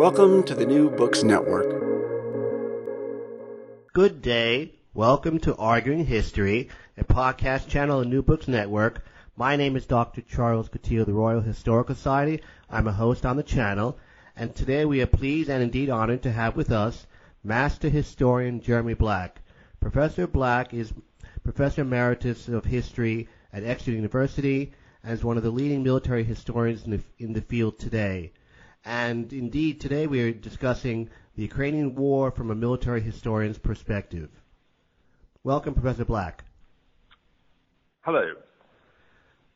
Welcome to the New Books Network. Good day. Welcome to Arguing History, a podcast channel of New Books Network. My name is Dr. Charles Coutinho of the Royal Historical Society. I'm a host on the channel, and today we are pleased and indeed honored to have with us Master Historian Jeremy Black. Professor Black is Professor Emeritus of History at Exeter University as one of the leading military historians in the, in the field today. And indeed, today we are discussing the Ukrainian War from a military historian's perspective. Welcome, Professor Black. Hello.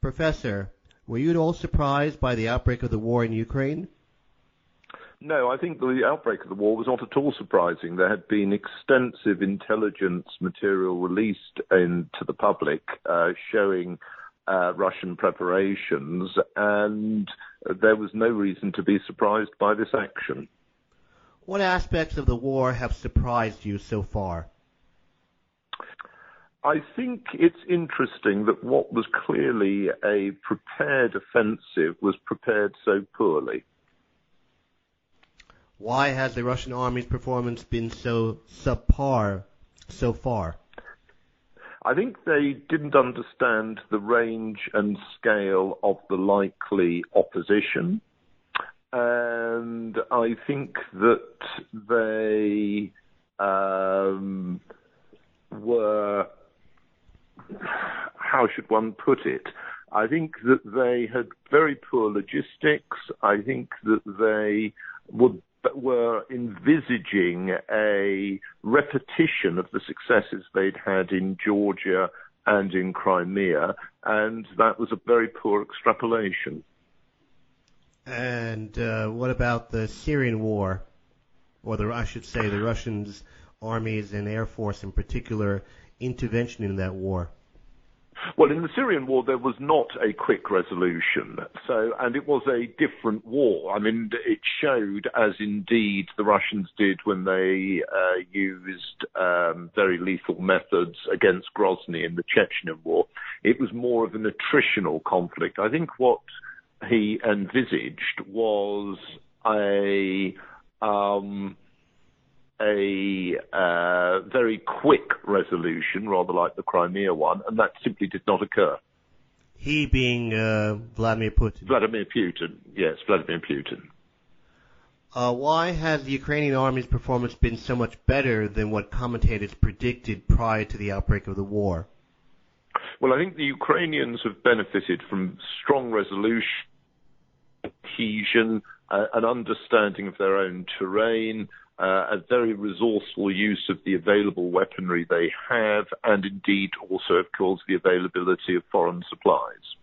Professor, were you at all surprised by the outbreak of the war in Ukraine? No, I think the outbreak of the war was not at all surprising. There had been extensive intelligence material released into the public uh, showing uh, Russian preparations, and there was no reason to be surprised by this action. What aspects of the war have surprised you so far? I think it's interesting that what was clearly a prepared offensive was prepared so poorly. Why has the Russian army's performance been so subpar so far? I think they didn't understand the range and scale of the likely opposition. And I think that they um, were, how should one put it? I think that they had very poor logistics. I think that they would were envisaging a repetition of the successes they'd had in Georgia and in Crimea, and that was a very poor extrapolation. And uh, what about the Syrian war, or the I should say the Russians' armies and air force in particular intervention in that war? Well, in the Syrian war, there was not a quick resolution. So, and it was a different war. I mean, it showed, as indeed the Russians did when they uh, used um, very lethal methods against Grozny in the Chechen war. It was more of an attritional conflict. I think what he envisaged was a um, a uh, very quick resolution, rather like the Crimea one, and that simply did not occur. He being uh, Vladimir Putin. Vladimir Putin, yes, Vladimir Putin. Uh, why has the Ukrainian army's performance been so much better than what commentators predicted prior to the outbreak of the war? Well, I think the Ukrainians have benefited from strong resolution, cohesion, uh, an understanding of their own terrain, Uh, a very resourceful use of the available weaponry they have, and indeed also, of course, the availability of foreign supplies.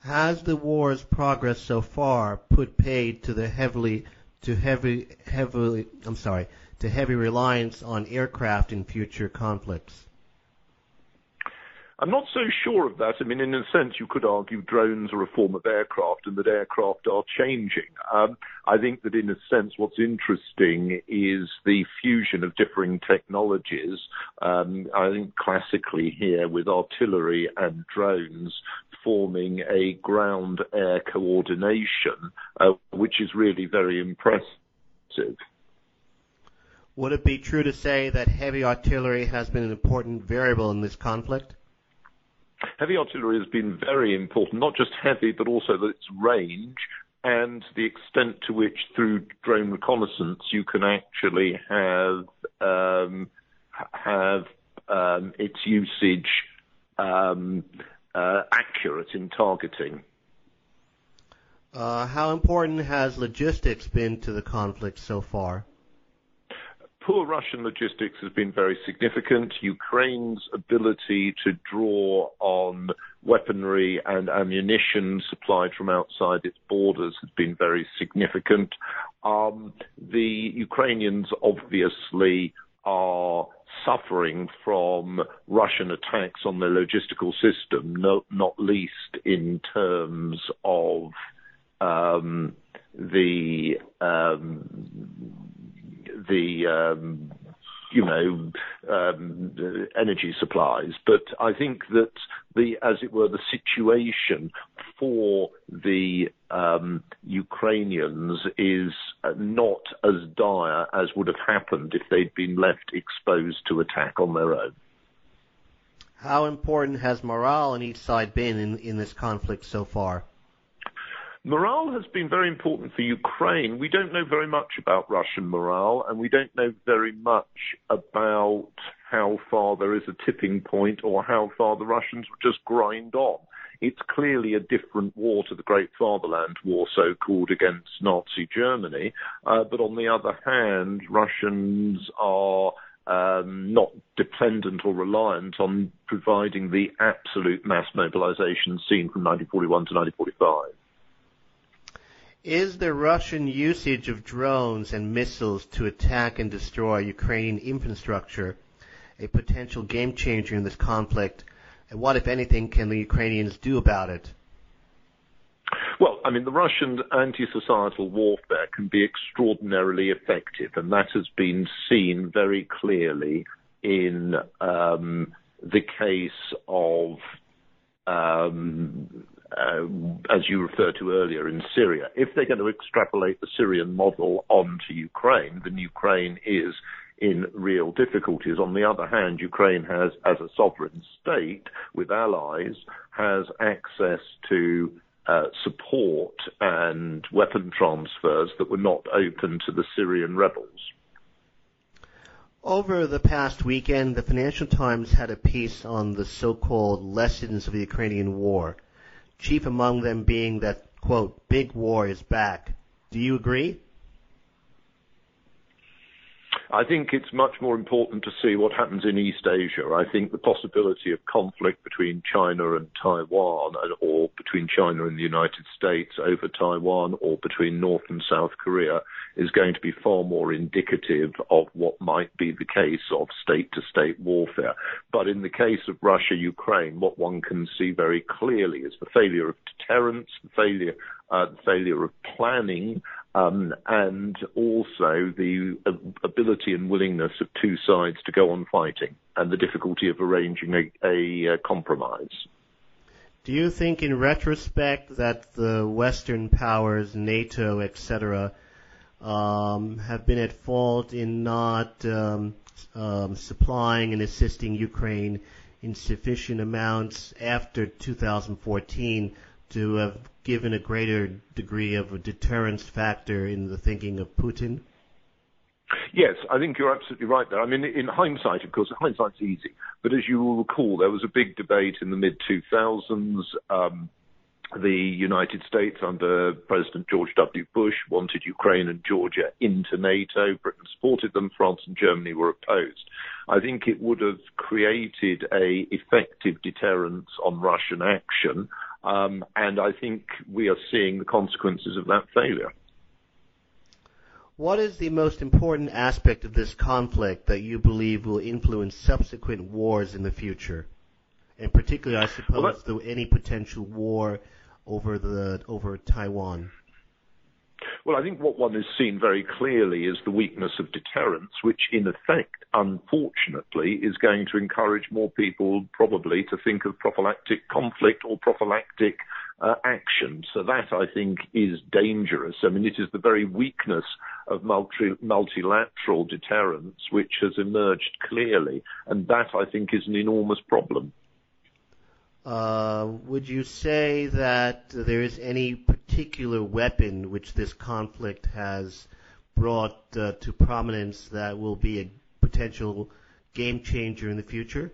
Has the war's progress so far put paid to the heavily to heavy heavily I'm sorry to heavy reliance on aircraft in future conflicts? I'm not so sure of that. I mean, in a sense, you could argue drones are a form of aircraft and that aircraft are changing. Um, I think that in a sense, what's interesting is the fusion of differing technologies. Um, I think classically here with artillery and drones forming a ground air coordination, uh, which is really very impressive. Would it be true to say that heavy artillery has been an important variable in this conflict? Heavy artillery has been very important, not just heavy, but also its range and the extent to which, through drone reconnaissance, you can actually have um, have um, its usage um, uh, accurate in targeting. Uh, how important has logistics been to the conflict so far? Poor Russian logistics has been very significant. Ukraine's ability to draw on weaponry and ammunition supplied from outside its borders has been very significant. Um, the Ukrainians obviously are suffering from Russian attacks on their logistical system, no, not least in terms of um, the um, the um, you know um, energy supplies, but I think that the as it were the situation for the um, Ukrainians is not as dire as would have happened if they'd been left exposed to attack on their own. How important has morale on each side been in, in this conflict so far? Morale has been very important for Ukraine. We don't know very much about Russian morale, and we don't know very much about how far there is a tipping point or how far the Russians will just grind on. It's clearly a different war to the Great Fatherland War, so called, against Nazi Germany. Uh, but on the other hand, Russians are um, not dependent or reliant on providing the absolute mass mobilization seen from 1941 to 1945. Is the Russian usage of drones and missiles to attack and destroy Ukrainian infrastructure a potential game changer in this conflict? And what, if anything, can the Ukrainians do about it? Well, I mean, the Russian anti-societal warfare can be extraordinarily effective, and that has been seen very clearly in um, the case of um, uh, as you referred to earlier, in Syria. If they're going to extrapolate the Syrian model onto Ukraine, then Ukraine is in real difficulties. On the other hand, Ukraine has, as a sovereign state with allies, has access to uh, support and weapon transfers that were not open to the Syrian rebels. Over the past weekend, the Financial Times had a piece on the so-called lessons of the Ukrainian war chief among them being that, quote, big war is back. Do you agree? I think it's much more important to see what happens in East Asia. I think the possibility of conflict between China and Taiwan, or between China and the United States over Taiwan, or between North and South Korea, is going to be far more indicative of what might be the case of state to state warfare. But in the case of Russia Ukraine, what one can see very clearly is the failure of deterrence, the failure, uh, the failure of planning, um, and also the ability and willingness of two sides to go on fighting, and the difficulty of arranging a, a, a compromise. Do you think, in retrospect, that the Western powers, NATO, etc., um, have been at fault in not um, um, supplying and assisting Ukraine in sufficient amounts after 2014 to have given a greater degree of a deterrence factor in the thinking of Putin? Yes, I think you're absolutely right there. I mean, in hindsight, of course, hindsight's easy. But as you will recall, there was a big debate in the mid 2000s. Um, the United States under President George W. Bush wanted Ukraine and Georgia into NATO. Britain supported them. France and Germany were opposed. I think it would have created a effective deterrence on Russian action, um, and I think we are seeing the consequences of that failure. What is the most important aspect of this conflict that you believe will influence subsequent wars in the future? And particularly, I suppose, well, that, any potential war over the over Taiwan. Well, I think what one has seen very clearly is the weakness of deterrence, which in effect, unfortunately, is going to encourage more people probably to think of prophylactic conflict or prophylactic uh, action. So that I think is dangerous. I mean, it is the very weakness of multi- multilateral deterrence which has emerged clearly, and that I think is an enormous problem. Uh, would you say that there is any particular weapon which this conflict has brought uh, to prominence that will be a potential game changer in the future?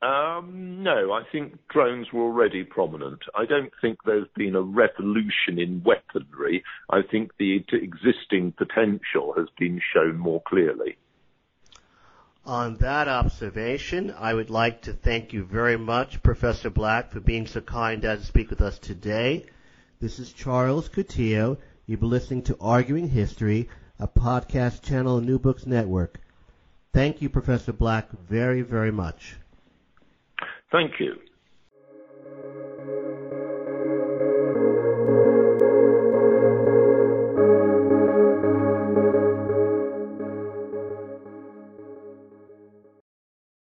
Um, no, I think drones were already prominent. I don't think there's been a revolution in weaponry. I think the existing potential has been shown more clearly. On that observation, I would like to thank you very much, Professor Black, for being so kind as to speak with us today. This is Charles Coutinho. You've been listening to Arguing History, a podcast channel on New Books Network. Thank you, Professor Black, very, very much. Thank you.